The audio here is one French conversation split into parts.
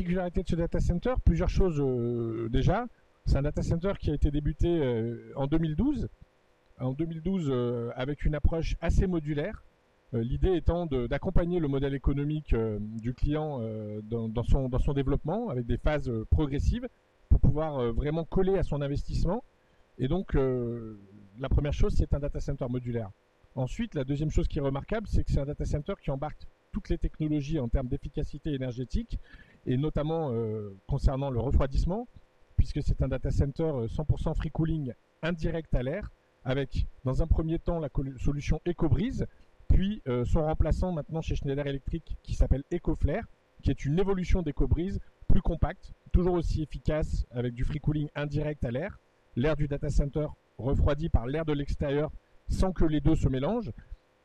particularité de ce data center, plusieurs choses euh, déjà. C'est un data center qui a été débuté euh, en 2012. En 2012, euh, avec une approche assez modulaire. L'idée étant d'accompagner le modèle économique du client dans, son, dans son développement avec des phases progressives pour pouvoir vraiment coller à son investissement. Et donc, la première chose, c'est un data center modulaire. Ensuite, la deuxième chose qui est remarquable, c'est que c'est un data center qui embarque toutes les technologies en termes d'efficacité énergétique, et notamment euh, concernant le refroidissement, puisque c'est un data center 100% euh, free cooling indirect à l'air, avec dans un premier temps la solution EcoBreeze, puis euh, son remplaçant maintenant chez Schneider Electric qui s'appelle EcoFlare, qui est une évolution d'EcoBreeze plus compacte, toujours aussi efficace avec du free cooling indirect à l'air, l'air du data center refroidi par l'air de l'extérieur sans que les deux se mélangent,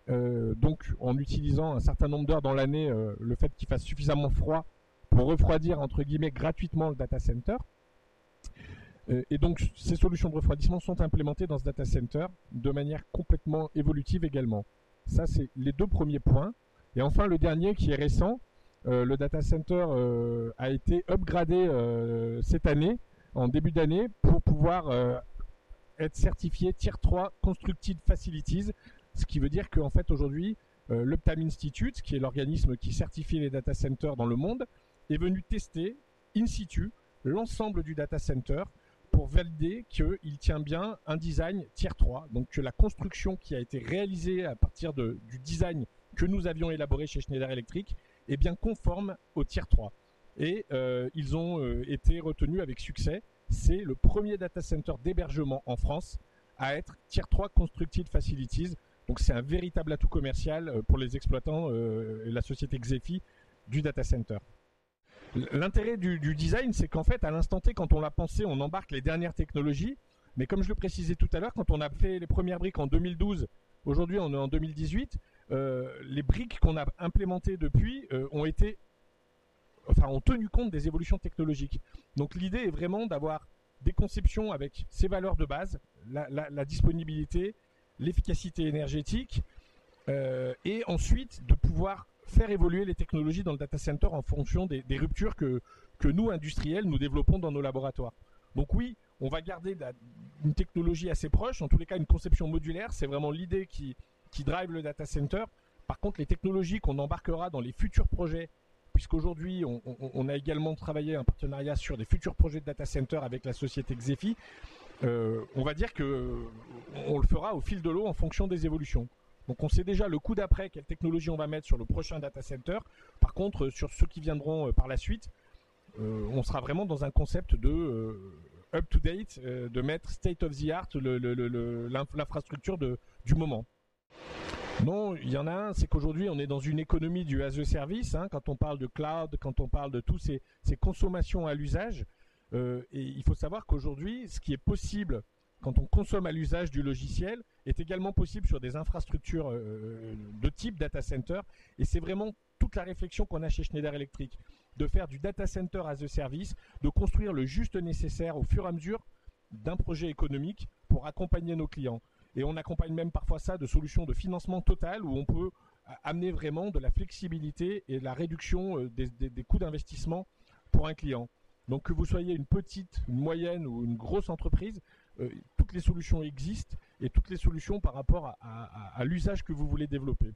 donc en utilisant un certain nombre d'heures dans l'année, le fait qu'il fasse suffisamment froid pour refroidir entre guillemets gratuitement le data center. Euh, et donc ces solutions de refroidissement sont implémentées dans ce data center de manière complètement évolutive également. Ça c'est les deux premiers points. Et enfin le dernier qui est récent, le data center a été upgradé cette année, en début d'année, pour pouvoir être certifié Tier 3 Constructed Facilities, ce qui veut dire qu'en fait aujourd'hui, euh, l'Uptime Institute, qui est l'organisme qui certifie les data centers dans le monde, est venu tester in situ l'ensemble du data center pour valider qu'il tient bien un design tier 3, donc que la construction qui a été réalisée à partir du design que nous avions élaboré chez Schneider Electric est bien conforme au tier 3. Et euh, ils ont euh, été retenus avec succès. C'est le premier data center d'hébergement en France à être tier 3 Constructed Facilities, donc c'est un véritable atout commercial euh, pour les exploitants et la société Xefi du data center. L'intérêt du, design, c'est qu'en fait, à l'instant T, quand on l'a pensé, on embarque les dernières technologies. Mais comme je le précisais tout à l'heure, quand on a fait les premières briques en 2012, aujourd'hui on est en 2018, euh, les briques qu'on a implémentées depuis ont été, enfin, ont tenu compte des évolutions technologiques. Donc l'idée est vraiment d'avoir des conceptions avec ces valeurs de base, la disponibilité, l'efficacité énergétique, euh, et ensuite de pouvoir faire évoluer les technologies dans le data center en fonction des, ruptures que, que nous, industriels, nous développons dans nos laboratoires. Donc oui, on va garder une technologie assez proche, en tous les cas une conception modulaire, c'est vraiment l'idée qui, qui drive le data center. Par contre, les technologies qu'on embarquera dans les futurs projets, puisqu'aujourd'hui on, a également travaillé un partenariat sur des futurs projets de data center avec la société Xefi, euh, on va dire que on le fera au fil de l'eau en fonction des évolutions. Donc on sait déjà le coup d'après quelle technologie on va mettre sur le prochain data center. Par contre, sur ceux qui viendront euh, par la suite, euh, on sera vraiment dans un concept de up to date, de mettre state of the art l'infrastructure du moment. Non, il y en a un, c'est qu'aujourd'hui on est dans une économie du as a service. Hein, quand on parle de cloud, quand on parle de tous ces consommations à l'usage, euh, il faut savoir qu'aujourd'hui, ce qui est possible quand on consomme à l'usage du logiciel est également possible sur des infrastructures euh, de type data center. Et c'est vraiment toute la réflexion qu'on a chez Schneider Electric, de faire du data center as a service, de construire le juste nécessaire au fur et à mesure d'un projet économique pour accompagner nos clients. Et on accompagne même parfois ça de solutions de financement total où on peut amener vraiment de la flexibilité et de la réduction euh, des coûts d'investissement pour un client. Donc que vous soyez une petite, une moyenne ou une grosse entreprise, euh, toutes les solutions existent et toutes les solutions par rapport à l'usage que vous voulez développer.